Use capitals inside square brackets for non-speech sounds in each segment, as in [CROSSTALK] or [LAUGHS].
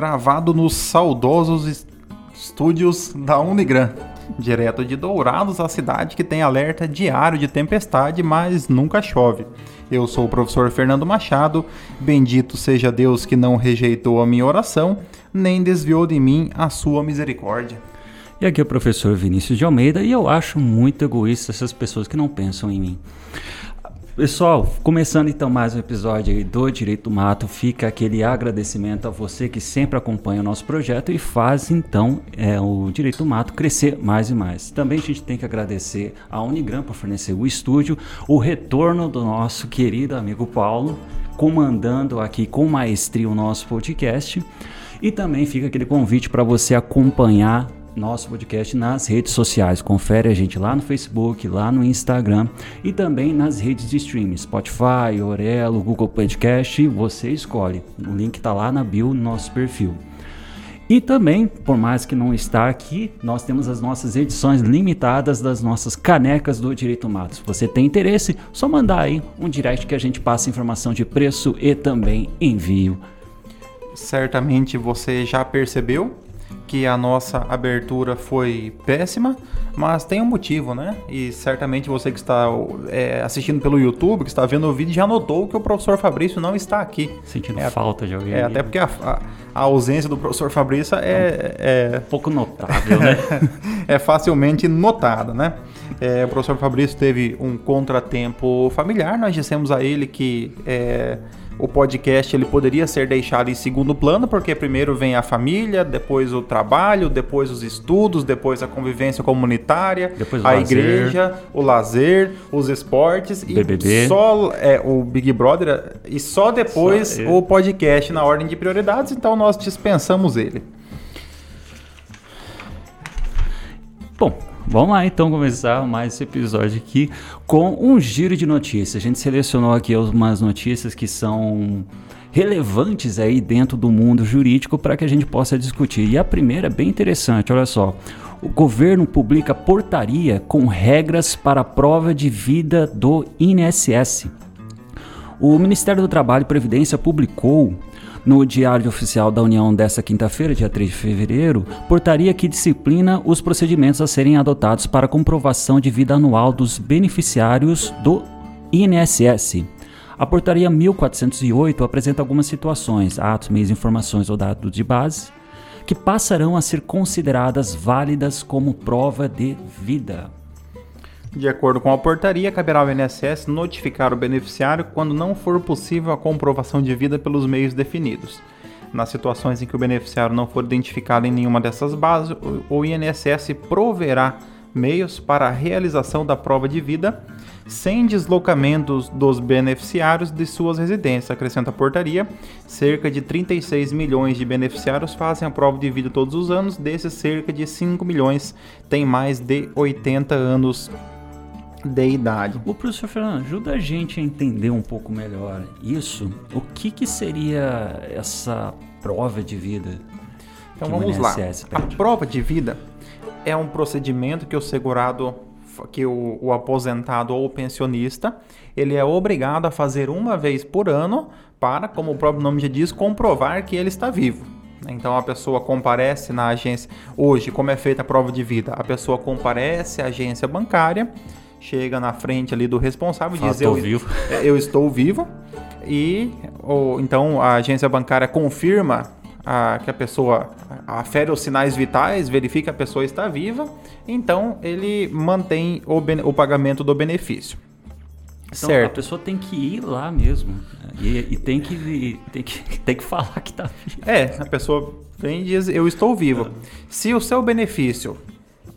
gravado nos saudosos estúdios da Unigran, direto de Dourados, a cidade que tem alerta diário de tempestade, mas nunca chove. Eu sou o professor Fernando Machado, bendito seja Deus que não rejeitou a minha oração, nem desviou de mim a sua misericórdia. E aqui é o professor Vinícius de Almeida e eu acho muito egoísta essas pessoas que não pensam em mim. Pessoal, começando então mais um episódio do Direito do Mato, fica aquele agradecimento a você que sempre acompanha o nosso projeto e faz então é, o Direito do Mato crescer mais e mais. Também a gente tem que agradecer a Unigram por fornecer o estúdio, o retorno do nosso querido amigo Paulo, comandando aqui com maestria o nosso podcast. E também fica aquele convite para você acompanhar nosso podcast nas redes sociais. Confere a gente lá no Facebook, lá no Instagram e também nas redes de streaming, Spotify, Orelo, Google Podcast, você escolhe. O link está lá na bio no nosso perfil. E também, por mais que não está aqui, nós temos as nossas edições limitadas das nossas canecas do Direito Mato. Se você tem interesse, só mandar aí um direct que a gente passa informação de preço e também envio. Certamente você já percebeu que a nossa abertura foi péssima, mas tem um motivo, né? E certamente você que está é, assistindo pelo YouTube, que está vendo o vídeo, já notou que o professor Fabrício não está aqui. Sentindo é, falta de alguém. É, até porque a, a, a, ausência do professor Fabrício é, é, é pouco notável, né? [LAUGHS] é facilmente notada, né? É, o professor Fabrício teve um contratempo familiar, nós dissemos a ele que é, o podcast ele poderia ser deixado em segundo plano, porque primeiro vem a família, depois o trabalho, depois os estudos, depois a convivência comunitária, depois a lazer. igreja, o lazer, os esportes BBB. e só é, o Big Brother e só depois só o podcast na ordem de prioridades, então nós dispensamos ele. Bom, Vamos lá então começar mais esse episódio aqui com um giro de notícias. A gente selecionou aqui umas notícias que são relevantes aí dentro do mundo jurídico para que a gente possa discutir. E a primeira é bem interessante, olha só. O governo publica portaria com regras para a prova de vida do INSS. O Ministério do Trabalho e Previdência publicou no Diário Oficial da União desta quinta-feira, dia 3 de fevereiro, portaria que disciplina os procedimentos a serem adotados para comprovação de vida anual dos beneficiários do INSS. A portaria 1408 apresenta algumas situações, atos, meios, informações ou dados de base que passarão a ser consideradas válidas como prova de vida. De acordo com a portaria, caberá ao INSS notificar o beneficiário quando não for possível a comprovação de vida pelos meios definidos. Nas situações em que o beneficiário não for identificado em nenhuma dessas bases, o INSS proverá meios para a realização da prova de vida sem deslocamentos dos beneficiários de suas residências. Acrescenta a portaria: cerca de 36 milhões de beneficiários fazem a prova de vida todos os anos, desses cerca de 5 milhões têm mais de 80 anos de idade. O professor Fernando, ajuda a gente a entender um pouco melhor isso. O que, que seria essa prova de vida? Então vamos lá. A prova de vida é um procedimento que o segurado, que o, o aposentado ou o pensionista, ele é obrigado a fazer uma vez por ano para, como o próprio nome já diz, comprovar que ele está vivo. Então a pessoa comparece na agência. Hoje, como é feita a prova de vida? A pessoa comparece à agência bancária chega na frente ali do responsável e diz: eu, vivo. [LAUGHS] Eu estou vivo. E ou, então a agência bancária confirma a, que a pessoa afere os sinais vitais, verifica que a pessoa está viva, então ele mantém o, o pagamento do benefício. Então, certo. a pessoa tem que ir lá mesmo. Né? E, e, tem, que, tem, que, [LAUGHS] tem que falar que está vivo. É, a pessoa vem e diz, eu estou vivo. É. Se o seu benefício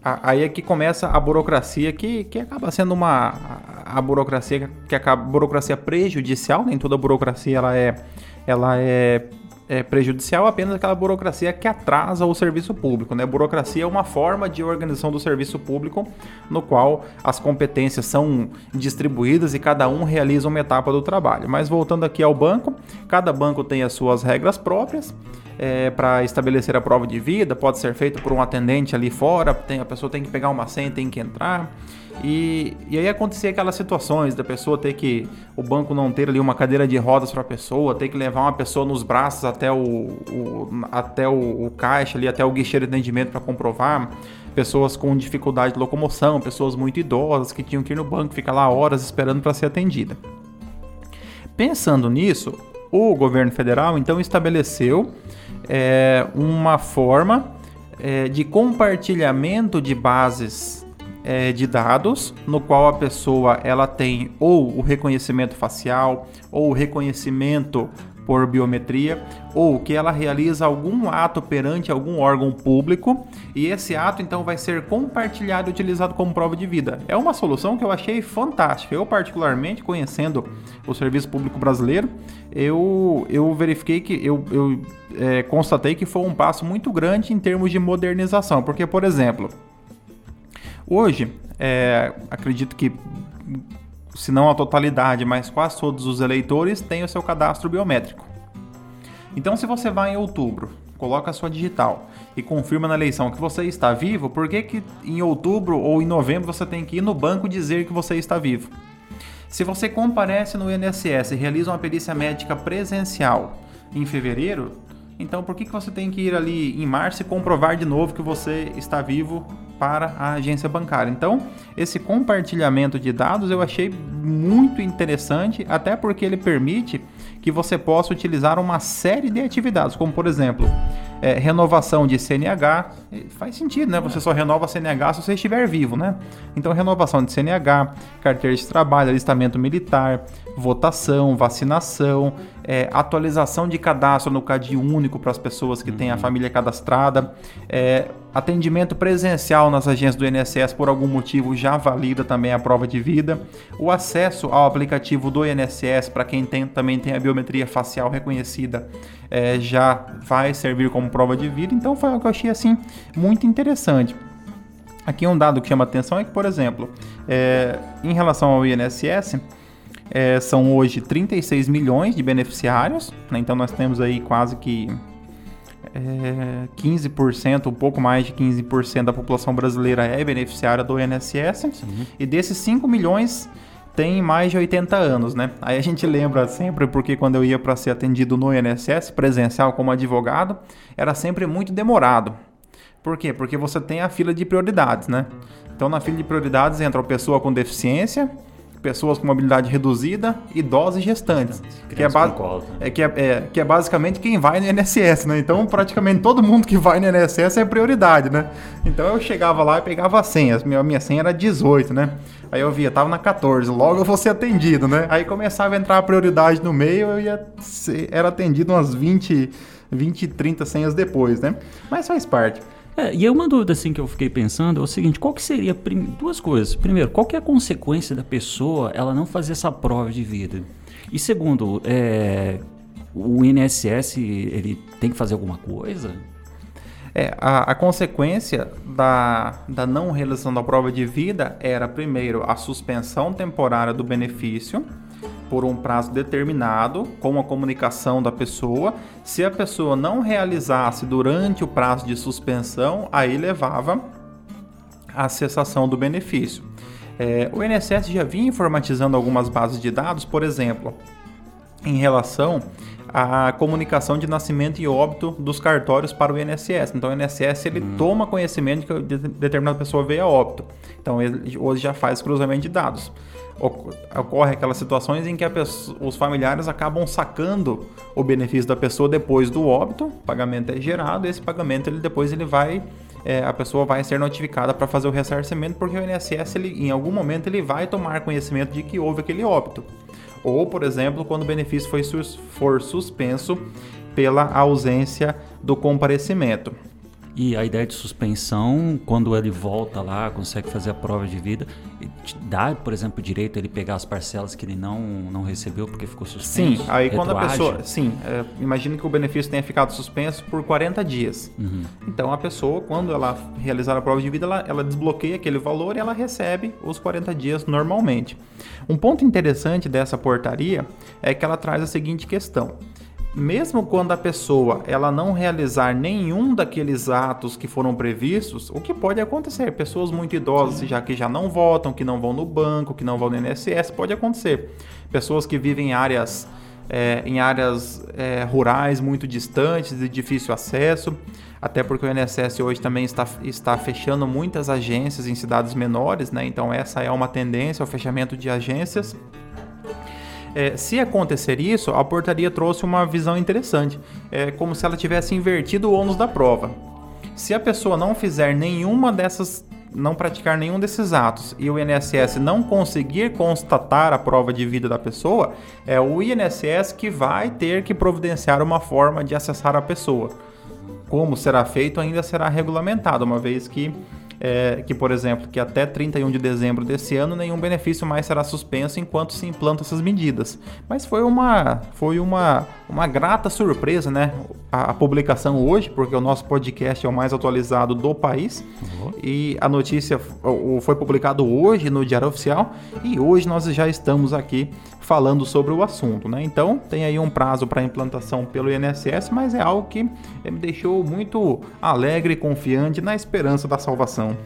aí é que começa a burocracia que, que acaba sendo uma a, burocracia que acaba burocracia prejudicial nem toda burocracia ela é ela é, é, prejudicial apenas aquela burocracia que atrasa o serviço público né? Burocracia é uma forma de organização do serviço público no qual as competências são distribuídas e cada um realiza uma etapa do trabalho. Mas voltando aqui ao banco cada banco tem as suas regras próprias é, para estabelecer a prova de vida, pode ser feito por um atendente ali fora, tem, a pessoa tem que pegar uma senha, tem que entrar. E, e aí acontecia aquelas situações da pessoa ter que, o banco não ter ali uma cadeira de rodas para a pessoa, ter que levar uma pessoa nos braços até o, o até o, o, caixa ali, até o guichê de atendimento para comprovar, pessoas com dificuldade de locomoção, pessoas muito idosas que tinham que ir no banco, ficar lá horas esperando para ser atendida. Pensando nisso, o governo federal então estabeleceu é, uma forma é, de compartilhamento de bases é, de dados, no qual a pessoa ela tem ou o reconhecimento facial ou o reconhecimento por biometria ou que ela realiza algum ato perante algum órgão público e esse ato então vai ser compartilhado e utilizado como prova de vida. É uma solução que eu achei fantástica. Eu particularmente conhecendo o serviço público brasileiro, eu, eu verifiquei que eu, eu é, constatei que foi um passo muito grande em termos de modernização, porque por exemplo hoje é, acredito que se não a totalidade, mas quase todos os eleitores têm o seu cadastro biométrico. Então, se você vai em outubro, coloca a sua digital e confirma na eleição que você está vivo, por que, que em outubro ou em novembro você tem que ir no banco dizer que você está vivo? Se você comparece no INSS e realiza uma perícia médica presencial em fevereiro, então por que, que você tem que ir ali em março e comprovar de novo que você está vivo para a agência bancária. Então, esse compartilhamento de dados eu achei muito interessante, até porque ele permite que você possa utilizar uma série de atividades, como por exemplo, é, renovação de CNH. Faz sentido, né? Você só renova CNH se você estiver vivo, né? Então, renovação de CNH, carteira de trabalho, alistamento militar, votação, vacinação, é, atualização de cadastro no CAD único para as pessoas que têm a uhum. família cadastrada, é, atendimento presencial nas agências do INSS por algum motivo já valida também a prova de vida, o acesso ao aplicativo do INSS para quem tem, também tem a biometria facial reconhecida é, já vai servir como prova de vida, então foi algo que eu achei assim muito interessante. Aqui um dado que chama atenção é que, por exemplo, é, em relação ao INSS, é, são hoje 36 milhões de beneficiários, né? então nós temos aí quase que é, 15%, um pouco mais de 15% da população brasileira é beneficiária do INSS. Sim. E desses 5 milhões tem mais de 80 anos, né? Aí a gente lembra sempre porque quando eu ia para ser atendido no INSS presencial como advogado, era sempre muito demorado. Por quê? Porque você tem a fila de prioridades, né? Então na fila de prioridades entra a pessoa com deficiência, pessoas com mobilidade reduzida, idosos e gestantes. Que é, é, que, é, é, que é basicamente quem vai no INSS, né? Então, praticamente todo mundo que vai no INSS é prioridade, né? Então, eu chegava lá e pegava a senha. Minha, minha senha era 18, né? Aí eu via, tava na 14, logo eu vou ser atendido, né? Aí começava a entrar a prioridade no meio, eu ia ser, era atendido umas 20, 20, 30 senhas depois, né? Mas faz parte. É, e é uma dúvida assim que eu fiquei pensando é o seguinte, qual que seria duas coisas? Primeiro, qual que é a consequência da pessoa ela não fazer essa prova de vida? E segundo, é, o INSS ele tem que fazer alguma coisa? É, a, a, consequência da, da não realização da prova de vida era, primeiro, a suspensão temporária do benefício por um prazo determinado com a comunicação da pessoa. Se a pessoa não realizasse durante o prazo de suspensão, aí levava à cessação do benefício. É, o INSS já vinha informatizando algumas bases de dados, por exemplo, em relação à comunicação de nascimento e óbito dos cartórios para o INSS. Então, o INSS ele hum. toma conhecimento que determinada pessoa veio a óbito. Então, ele hoje já faz cruzamento de dados. Ocorre aquelas situações em que pessoa, os familiares acabam sacando o benefício da pessoa depois do óbito, o pagamento é gerado, esse pagamento ele depois ele vai é, a pessoa vai ser notificada para fazer o ressarcimento, porque o INSS, ele, em algum momento, ele vai tomar conhecimento de que houve aquele óbito. Ou, por exemplo, quando o benefício foi, for suspenso pela ausência do comparecimento. E a ideia de suspensão, quando ele volta lá, consegue fazer a prova de vida, dá, por exemplo, o direito a ele pegar as parcelas que ele não, não recebeu porque ficou suspenso? Sim, aí quando a pessoa. Sim, é, imagine que o benefício tenha ficado suspenso por 40 dias. Uhum. Então a pessoa, quando ela realizar a prova de vida, ela, ela desbloqueia aquele valor e ela recebe os 40 dias normalmente. Um ponto interessante dessa portaria é que ela traz a seguinte questão mesmo quando a pessoa ela não realizar nenhum daqueles atos que foram previstos, o que pode acontecer? Pessoas muito idosas, já que já não votam, que não vão no banco, que não vão no INSS, pode acontecer. Pessoas que vivem em áreas, é, em áreas é, rurais muito distantes, de difícil acesso, até porque o INSS hoje também está, está fechando muitas agências em cidades menores, né? Então essa é uma tendência, o fechamento de agências. É, se acontecer isso, a portaria trouxe uma visão interessante. É como se ela tivesse invertido o ônus da prova. Se a pessoa não fizer nenhuma dessas, não praticar nenhum desses atos e o INSS não conseguir constatar a prova de vida da pessoa, é o INSS que vai ter que providenciar uma forma de acessar a pessoa. Como será feito ainda será regulamentado, uma vez que é, que, por exemplo, que até 31 de dezembro desse ano nenhum benefício mais será suspenso enquanto se implantam essas medidas. Mas foi uma, foi uma, uma grata surpresa, né? A, a publicação hoje, porque o nosso podcast é o mais atualizado do país. Uhum. E a notícia foi publicado hoje no Diário Oficial e hoje nós já estamos aqui falando sobre o assunto, né? Então tem aí um prazo para implantação pelo INSS, mas é algo que me deixou muito alegre e confiante na esperança da salvação.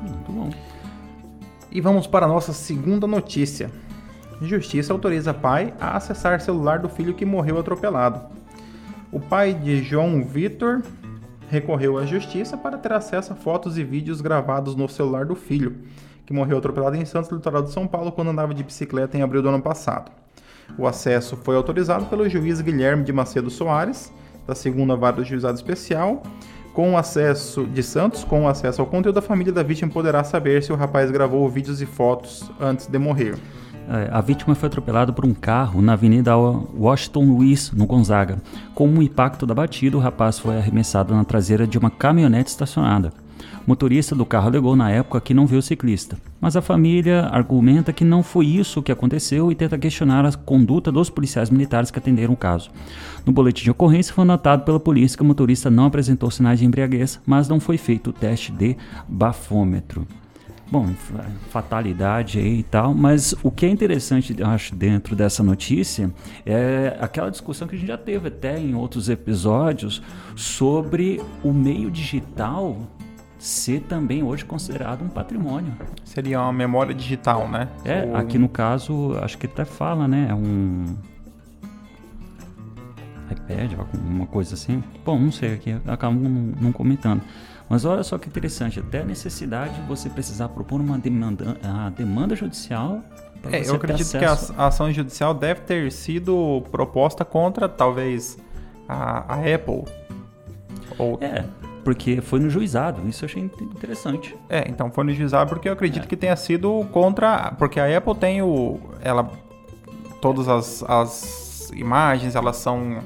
Muito bom. E vamos para a nossa segunda notícia. Justiça autoriza pai a acessar celular do filho que morreu atropelado. O pai de João Vitor recorreu à justiça para ter acesso a fotos e vídeos gravados no celular do filho que morreu atropelado em Santos, litoral de São Paulo, quando andava de bicicleta em abril do ano passado. O acesso foi autorizado pelo juiz Guilherme de Macedo Soares, da segunda vara do juizado especial, com acesso de Santos, com acesso ao conteúdo, a família da vítima poderá saber se o rapaz gravou vídeos e fotos antes de morrer. É, a vítima foi atropelada por um carro na Avenida Washington Luiz, no Gonzaga. Com o impacto da batida, o rapaz foi arremessado na traseira de uma caminhonete estacionada. Motorista do carro alegou na época que não viu o ciclista, mas a família argumenta que não foi isso que aconteceu e tenta questionar a conduta dos policiais militares que atenderam o caso. No boletim de ocorrência foi notado pela polícia que o motorista não apresentou sinais de embriaguez, mas não foi feito o teste de bafômetro. Bom, fatalidade aí e tal, mas o que é interessante, eu acho, dentro dessa notícia é aquela discussão que a gente já teve até em outros episódios sobre o meio digital ser também hoje considerado um patrimônio. Seria uma memória digital, né? É, Ou... aqui no caso, acho que até fala, né? É um iPad, alguma coisa assim. Bom, não sei, aqui acabo não, não comentando. Mas olha só que interessante, até a necessidade de você precisar propor uma demanda, a demanda judicial. É, eu acredito que a, a, ação judicial deve ter sido proposta contra talvez a, a Apple. Ou... É, porque foi no juizado. Isso eu achei interessante. É, então foi no juizado porque eu acredito é. que tenha sido contra. Porque a Apple tem o. Ela. Todas as, as imagens, elas são.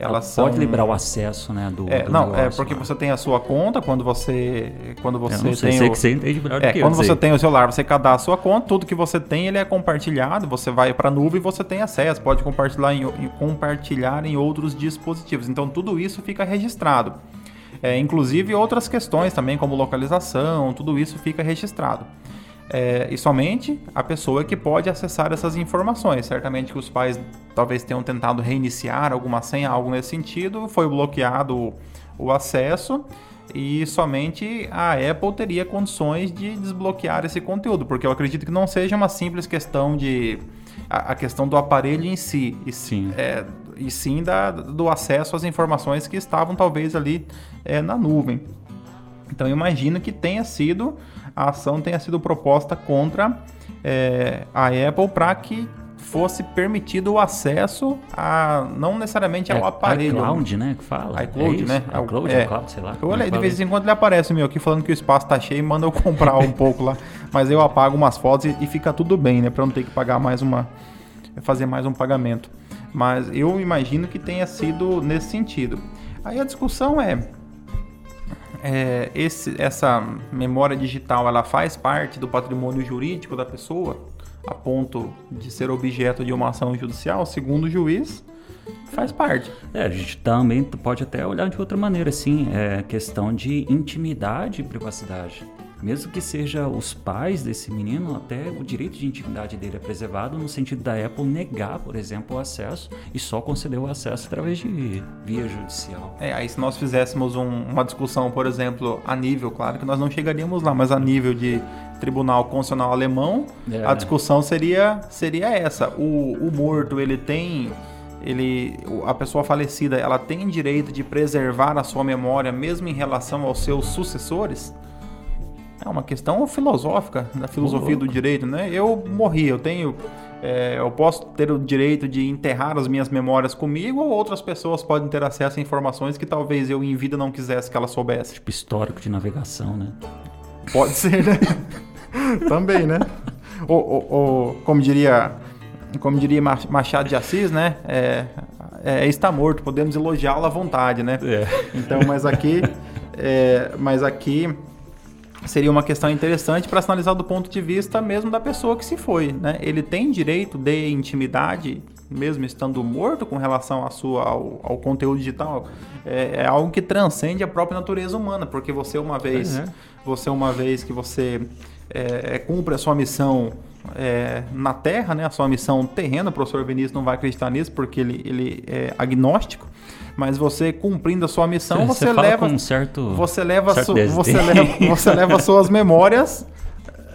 Elas são... Pode liberar o acesso, né? Do, é, do não, negócio, é porque né? você tem a sua conta quando você. Quando você eu não sei, tem. Sei o, que você entende melhor é, que quando eu, você sei. tem o celular, você cadastra a sua conta, tudo que você tem ele é compartilhado, você vai para a nuvem e você tem acesso, pode compartilhar em, compartilhar em outros dispositivos. Então tudo isso fica registrado. É, inclusive outras questões também, como localização, tudo isso fica registrado. É, e somente a pessoa que pode acessar essas informações. Certamente que os pais talvez tenham tentado reiniciar alguma senha, algo nesse sentido, foi bloqueado o acesso e somente a Apple teria condições de desbloquear esse conteúdo, porque eu acredito que não seja uma simples questão de a, a questão do aparelho em si, e sim, é, e sim da, do acesso às informações que estavam talvez ali é, na nuvem. Então eu imagino que tenha sido a ação tenha sido proposta contra é, a Apple para que fosse permitido o acesso a não necessariamente ao é, aparelho. iCloud, né? Que fala. iCloud, é né? iCloud, é. iCloud, sei lá. Eu olhei, de vez em quando ele aparece meu aqui falando que o espaço tá cheio e manda eu comprar um [LAUGHS] pouco lá. Mas eu apago umas fotos e, e fica tudo bem, né? Para não ter que pagar mais uma. fazer mais um pagamento. Mas eu imagino que tenha sido nesse sentido. Aí a discussão é. É, esse, essa memória digital ela faz parte do patrimônio jurídico da pessoa a ponto de ser objeto de uma ação judicial, segundo o juiz, faz parte. É, a gente também pode até olhar de outra maneira, assim, é questão de intimidade e privacidade. Mesmo que seja os pais desse menino, até o direito de intimidade dele é preservado no sentido da Apple negar, por exemplo, o acesso e só conceder o acesso através de via judicial. É, aí se nós fizéssemos um, uma discussão, por exemplo, a nível, claro que nós não chegaríamos lá, mas a nível de Tribunal Constitucional Alemão, é. a discussão seria, seria essa. O, o morto, ele tem ele, a pessoa falecida, ela tem direito de preservar a sua memória mesmo em relação aos seus sucessores? É uma questão filosófica da filosofia do direito, né? Eu morri, eu tenho, é, eu posso ter o direito de enterrar as minhas memórias comigo ou outras pessoas podem ter acesso a informações que talvez eu em vida não quisesse que ela soubesse. Tipo histórico de navegação, né? Pode ser, né? [LAUGHS] Também, né? Ou, ou, ou, como diria, como diria Machado de Assis, né? É, é, está morto, podemos elogiá-lo à vontade, né? É. Então, mas aqui, é, mas aqui seria uma questão interessante para analisar do ponto de vista mesmo da pessoa que se foi, né? Ele tem direito de intimidade, mesmo estando morto, com relação à sua, ao, ao conteúdo digital. É, é, algo que transcende a própria natureza humana, porque você uma vez, é. você uma vez que você é, é, cumpre a sua missão é, na Terra, né? A sua missão terrena, o professor Vinícius não vai acreditar nisso porque ele, ele é agnóstico mas você cumprindo a sua missão, você, você leva um certo você leva certo su, você leva você leva suas memórias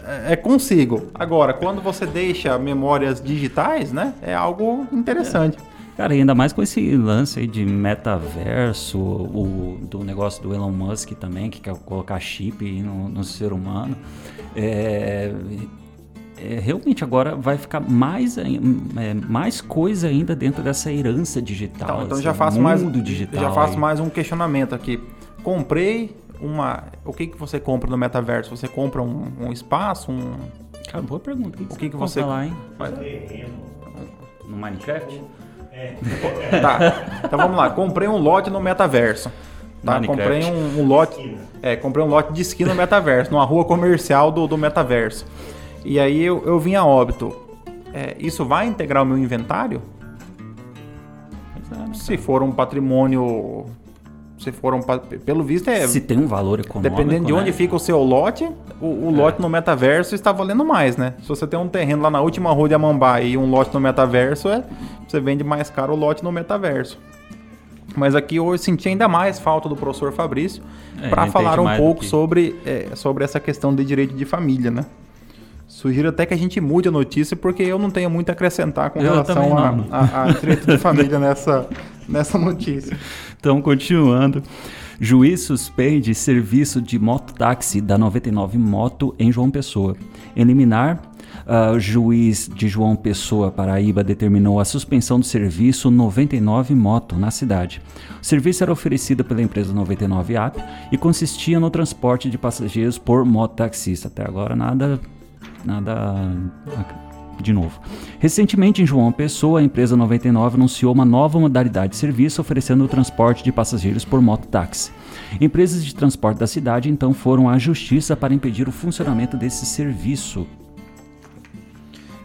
é, é consigo. Agora, quando você deixa memórias digitais, né, é algo interessante. É. Cara, ainda mais com esse lance aí de metaverso, o, do negócio do Elon Musk também, que quer colocar chip no, no ser humano. É, é, realmente agora vai ficar mais, é, mais coisa ainda dentro dessa herança digital. Então, então já faço mais digital já faço aí. mais um questionamento aqui. Comprei uma, o que que você compra no metaverso? Você compra um, um espaço, um Cara, boa pergunta. O que, o que, que você lá, hein? No Minecraft? É. tá. Então vamos lá. Comprei um lote no metaverso. Tá? Comprei um, um lote. É, comprei um lote de esquina no metaverso, numa rua comercial do, do metaverso. E aí eu, eu vim a óbito. É, isso vai integrar o meu inventário? Se for um patrimônio. Se for um. Pelo visto é. Se tem um valor econômico. Dependendo de onde né? fica o seu lote, o, o é. lote no metaverso está valendo mais, né? Se você tem um terreno lá na última rua de Amambai e um lote no metaverso, é, você vende mais caro o lote no metaverso. Mas aqui eu senti ainda mais falta do professor Fabrício é, para falar um pouco sobre, é, sobre essa questão de direito de família, né? Sugiro até que a gente mude a notícia, porque eu não tenho muito a acrescentar com eu relação a, a, [LAUGHS] a, direito de família nessa, nessa notícia. Então, continuando. Juiz suspende serviço de mototáxi da 99 Moto em João Pessoa. Eliminar Uh, juiz de João Pessoa, Paraíba, determinou a suspensão do serviço 99 Moto na cidade. O serviço era oferecido pela empresa 99 App e consistia no transporte de passageiros por mototaxista. Até agora nada nada de novo. Recentemente, em João Pessoa, a empresa 99 anunciou uma nova modalidade de serviço oferecendo o transporte de passageiros por mototáxi. Empresas de transporte da cidade então foram à justiça para impedir o funcionamento desse serviço.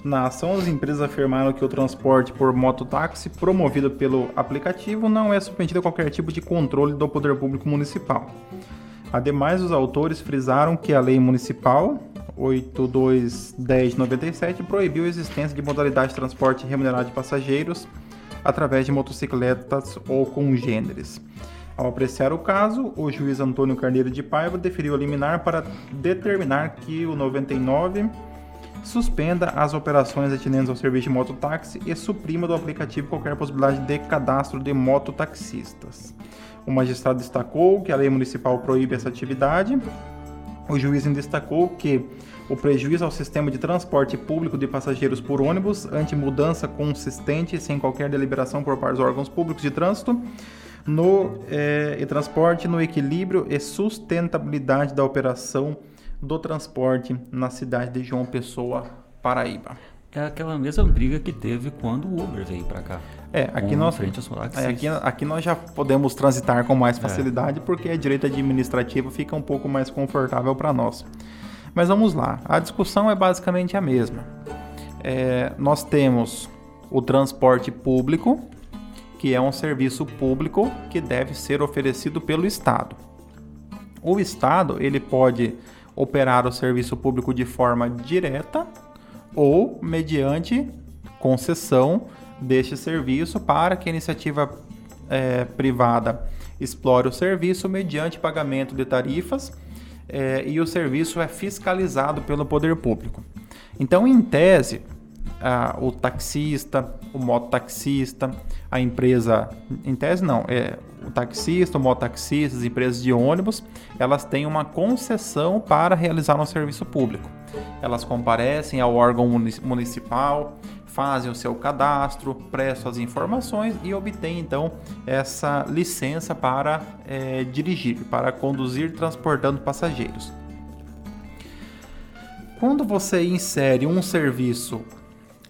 Na ação, as empresas afirmaram que o transporte por mototáxi promovido pelo aplicativo não é submetido a qualquer tipo de controle do poder público municipal. Ademais, os autores frisaram que a lei municipal 821097 proibiu a existência de modalidade de transporte remunerado de passageiros através de motocicletas ou congêneres. Ao apreciar o caso, o juiz Antônio Carneiro de Paiva deferiu a liminar para determinar que o 99 suspenda as operações atinentes ao serviço de mototáxi e suprima do aplicativo qualquer possibilidade de cadastro de mototaxistas. O magistrado destacou que a lei municipal proíbe essa atividade. O juiz destacou que o prejuízo ao sistema de transporte público de passageiros por ônibus ante mudança consistente sem qualquer deliberação por parte dos órgãos públicos de trânsito no eh, transporte no equilíbrio e sustentabilidade da operação do transporte na cidade de João Pessoa, Paraíba. É aquela mesma briga que teve quando o Uber veio para cá. É, aqui nós, frente é, aqui, aqui nós já podemos transitar com mais é. facilidade é. porque a direito administrativo fica um pouco mais confortável para nós. Mas vamos lá, a discussão é basicamente a mesma. É, nós temos o transporte público, que é um serviço público que deve ser oferecido pelo Estado. O Estado ele pode operar o serviço público de forma direta ou mediante concessão deste serviço para que a iniciativa é, privada explore o serviço mediante pagamento de tarifas é, e o serviço é fiscalizado pelo poder público. Então, em tese, o taxista, o mototaxista, a empresa, em tese não, é o taxista, o mototaxista, as empresas de ônibus, elas têm uma concessão para realizar um serviço público. Elas comparecem ao órgão municipal, fazem o seu cadastro, prestam as informações e obtêm então essa licença para é, dirigir, para conduzir transportando passageiros. Quando você insere um serviço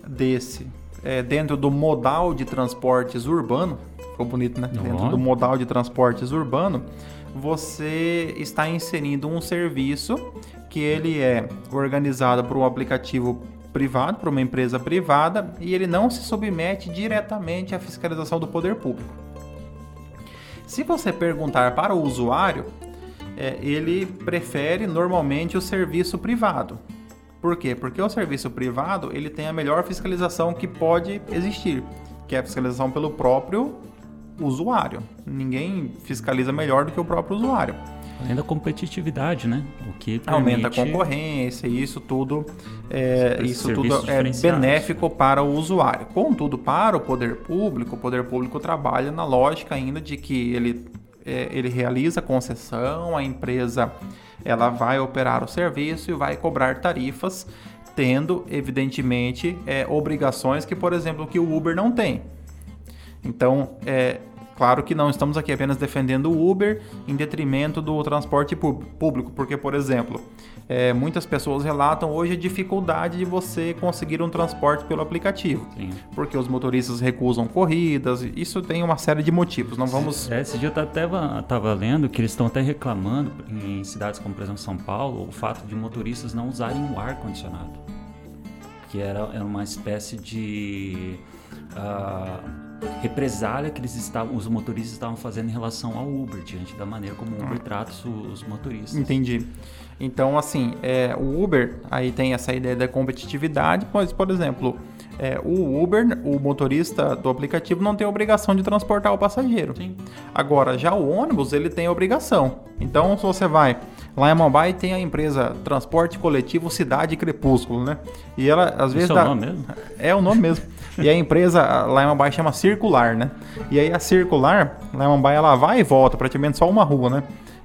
desse é, dentro do modal de transportes urbano, ficou bonito, né? Uhum. Dentro do modal de transportes urbano, você está inserindo um serviço que ele é organizado por um aplicativo privado, para uma empresa privada, e ele não se submete diretamente à fiscalização do poder público. Se você perguntar para o usuário, é, ele prefere normalmente o serviço privado. Por quê? Porque o serviço privado ele tem a melhor fiscalização que pode existir, que é a fiscalização pelo próprio usuário. Ninguém fiscaliza melhor do que o próprio usuário. Além da competitividade, né? O que permite... aumenta a concorrência e isso tudo é, isso tudo é benéfico para o usuário. Contudo, para o poder público, o poder público trabalha na lógica ainda de que ele é, ele realiza concessão, a empresa ela vai operar o serviço e vai cobrar tarifas, tendo evidentemente é, obrigações que, por exemplo, que o Uber não tem. Então, é, Claro que não estamos aqui apenas defendendo o Uber em detrimento do transporte público, porque, por exemplo, é, muitas pessoas relatam hoje a dificuldade de você conseguir um transporte pelo aplicativo, Sim. porque os motoristas recusam corridas, isso tem uma série de motivos. Não vamos. É, esse dia eu até estava lendo que eles estão até reclamando em cidades como, por exemplo, São Paulo, o fato de motoristas não usarem o ar condicionado, que era, era uma espécie de uh, represália que eles estavam, os motoristas estavam fazendo em relação ao Uber, diante da maneira como o Uber ah. trata os motoristas. Entendi. Então, assim, é, o Uber, aí tem essa ideia da competitividade, pois, por exemplo, é, o Uber, o motorista do aplicativo não tem obrigação de transportar o passageiro. Sim. Agora, já o ônibus, ele tem obrigação. Então, se você vai lá em Mumbai, tem a empresa Transporte Coletivo Cidade Crepúsculo, né? E ela, às vezes... É o nome mesmo? É o nome mesmo. E a empresa lá em Mumbai chama Circular, né? E aí a Circular, lá em Mumbai, ela vai e volta, praticamente só uma rua, né?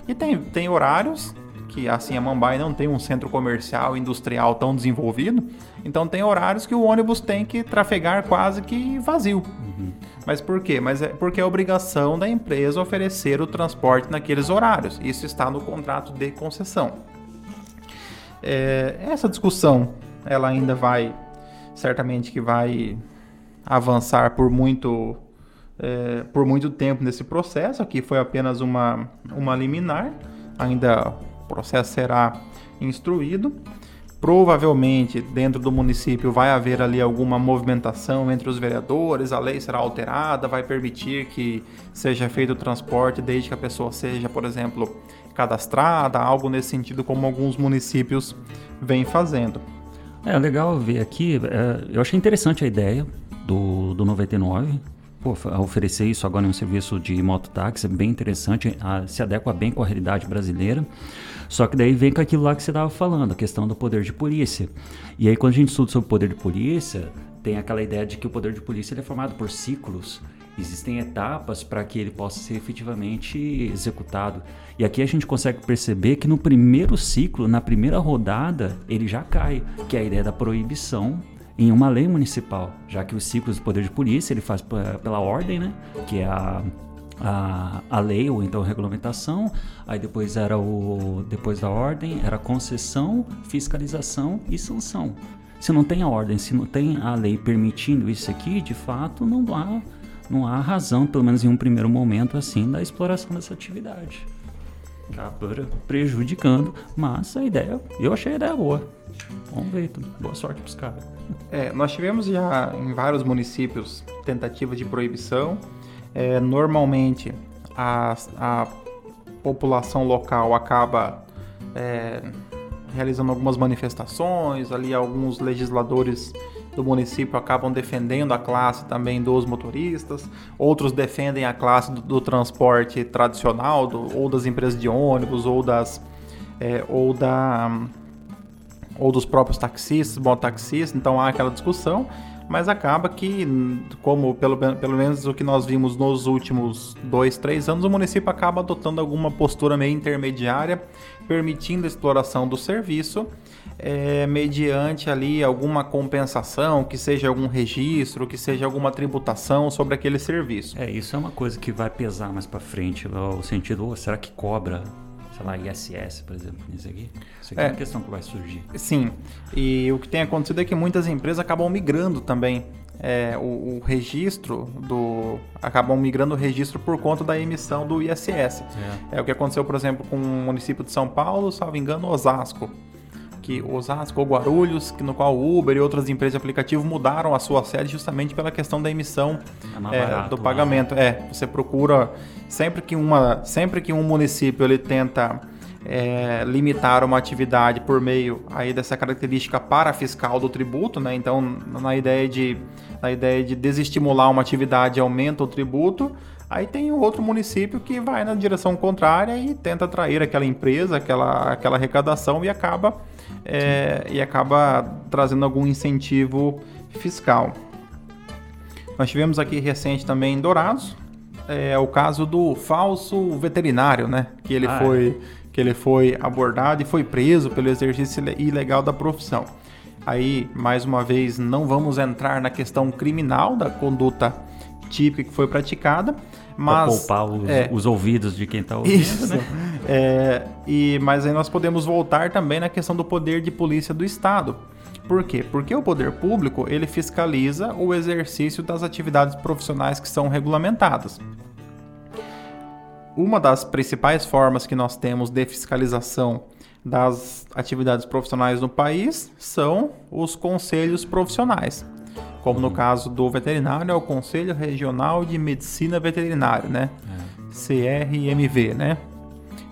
E tem, tem horários que assim a Mumbai não tem um centro comercial industrial tão desenvolvido, então tem horários que o ônibus tem que trafegar quase que vazio. Uhum. Mas por quê? Mas é porque é obrigação da empresa oferecer o transporte naqueles horários. Isso está no contrato de concessão. É, essa discussão, ela ainda vai, certamente que vai avançar por muito, é, por muito tempo nesse processo. Aqui foi apenas uma, uma liminar, ainda o processo será instruído. Provavelmente dentro do município vai haver ali alguma movimentação entre os vereadores, a lei será alterada, vai permitir que seja feito o transporte desde que a pessoa seja, por exemplo, cadastrada, algo nesse sentido, como alguns municípios vêm fazendo. É legal ver aqui, é, eu achei interessante a ideia, do, do 99. Pô, oferecer isso agora em um serviço de mototáxi é bem interessante, a, se adequa bem com a realidade brasileira. Só que daí vem com aquilo lá que você estava falando, a questão do poder de polícia. E aí quando a gente estuda sobre o poder de polícia, tem aquela ideia de que o poder de polícia é formado por ciclos. Existem etapas para que ele possa ser efetivamente executado. E aqui a gente consegue perceber que no primeiro ciclo, na primeira rodada, ele já cai, que é a ideia da proibição em uma lei municipal, já que os ciclos do poder de polícia ele faz pela ordem, né, que é a, a, a lei ou então a regulamentação, aí depois era o depois da ordem era concessão, fiscalização e sanção. Se não tem a ordem, se não tem a lei permitindo isso aqui, de fato não há não há razão, pelo menos em um primeiro momento assim, da exploração dessa atividade. Acaba prejudicando, mas a ideia, eu achei a ideia boa. Vamos ver, boa sorte pros caras. É, nós tivemos já em vários municípios tentativa de proibição. É, normalmente a, a população local acaba é, realizando algumas manifestações, ali alguns legisladores do município acabam defendendo a classe também dos motoristas, outros defendem a classe do, do transporte tradicional, do, ou das empresas de ônibus, ou das é, ou da ou dos próprios taxistas, bom taxistas, então há aquela discussão, mas acaba que, como pelo, pelo menos o que nós vimos nos últimos dois, três anos, o município acaba adotando alguma postura meio intermediária, permitindo a exploração do serviço, é, mediante ali alguma compensação, que seja algum registro, que seja alguma tributação sobre aquele serviço. É, isso é uma coisa que vai pesar mais para frente, o sentido, oh, será que cobra sei lá, ISS, por exemplo, isso aqui? Isso aqui é, é uma questão que vai surgir. Sim, e o que tem acontecido é que muitas empresas acabam migrando também é, o, o, registro do. acabam migrando o registro por conta da emissão do ISS. É. é. o que aconteceu, por exemplo, com o município de São Paulo, salvo engano, Osasco. Que Osasco ou Guarulhos, que no qual o Uber e outras empresas de aplicativo mudaram a sua sede justamente pela questão da emissão é, é barato, do pagamento. Né? É, você procura sempre que uma, sempre que um município ele tenta é, limitar uma atividade por meio aí dessa característica parafiscal do tributo, né? Então, na ideia de, na ideia de desestimular uma atividade, aumenta o tributo. Aí tem o outro município que vai na direção contrária e tenta atrair aquela empresa, aquela, aquela arrecadação e acaba, é, e acaba trazendo algum incentivo fiscal. Nós tivemos aqui recente também em Dourados, é o caso do falso veterinário, né? Que ele ah, foi é que ele foi abordado e foi preso pelo exercício ilegal da profissão. Aí, mais uma vez, não vamos entrar na questão criminal da conduta típica que foi praticada, mas pra poupar os, é, os ouvidos de quem está ouvindo, isso, né? É, e mas aí nós podemos voltar também na questão do poder de polícia do Estado. Por quê? Porque o poder público ele fiscaliza o exercício das atividades profissionais que são regulamentadas uma das principais formas que nós temos de fiscalização das atividades profissionais no país são os conselhos profissionais. Como no uhum. caso do veterinário, é o Conselho Regional de Medicina Veterinária, né? É. CRMV, né?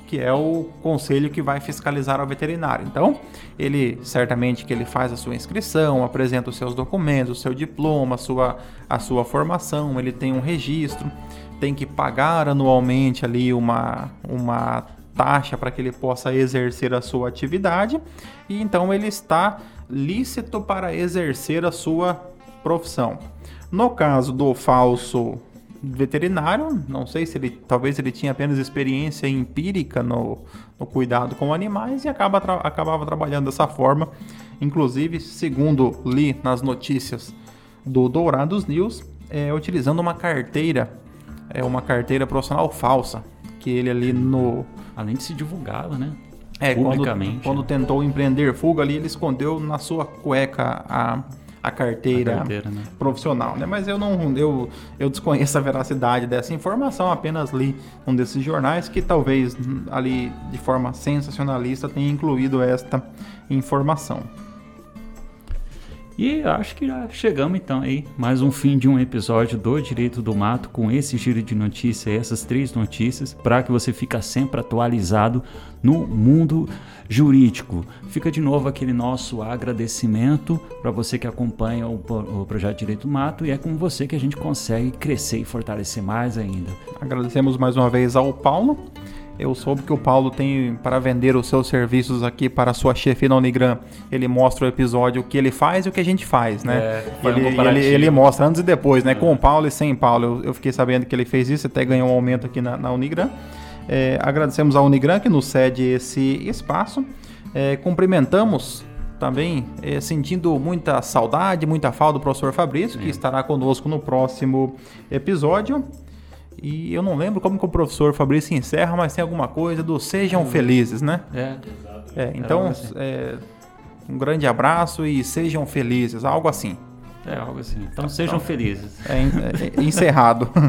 Que é o conselho que vai fiscalizar o veterinário. Então, ele certamente que ele faz a sua inscrição, apresenta os seus documentos, o seu diploma, a sua, a sua formação, ele tem um registro tem que pagar anualmente ali uma, uma taxa para que ele possa exercer a sua atividade e então ele está lícito para exercer a sua profissão. No caso do falso veterinário, não sei se ele talvez ele tinha apenas experiência empírica no, no cuidado com animais e acaba tra acabava trabalhando dessa forma. Inclusive, segundo li nas notícias do Dourados News, é, utilizando uma carteira é uma carteira profissional falsa. Que ele ali no. Além de se divulgava, né? É. Quando, quando tentou empreender fuga ali, ele escondeu na sua cueca a, a carteira, a carteira né? profissional, né? Mas eu não, eu, eu desconheço a veracidade dessa informação, apenas li um desses jornais que talvez ali de forma sensacionalista tenha incluído esta informação. E acho que já chegamos então aí, mais um fim de um episódio do Direito do Mato com esse giro de notícias, essas três notícias, para que você fique sempre atualizado no mundo jurídico. Fica de novo aquele nosso agradecimento para você que acompanha o, o projeto Direito do Mato e é com você que a gente consegue crescer e fortalecer mais ainda. Agradecemos mais uma vez ao Paulo eu soube que o Paulo tem para vender os seus serviços aqui para a sua chefe na Unigram. Ele mostra o episódio o que ele faz e o que a gente faz, né? É, ele, um ele, ele, mostra antes e depois, né? É. Com o Paulo e sem Paulo. Eu, eu, fiquei sabendo que ele fez isso, até ganhou um aumento aqui na, na Unigram. É, agradecemos à Unigram que nos cede esse espaço. É, cumprimentamos também é, sentindo muita saudade, muita falta do professor Fabrício, que estará conosco no próximo episódio. E eu não lembro como que o professor Fabrício encerra, mas tem alguma coisa do sejam felizes, né? É. é então, assim. é, um grande abraço e sejam felizes, algo assim. É, algo assim. Então, então sejam felizes. É, é, é encerrado. [LAUGHS]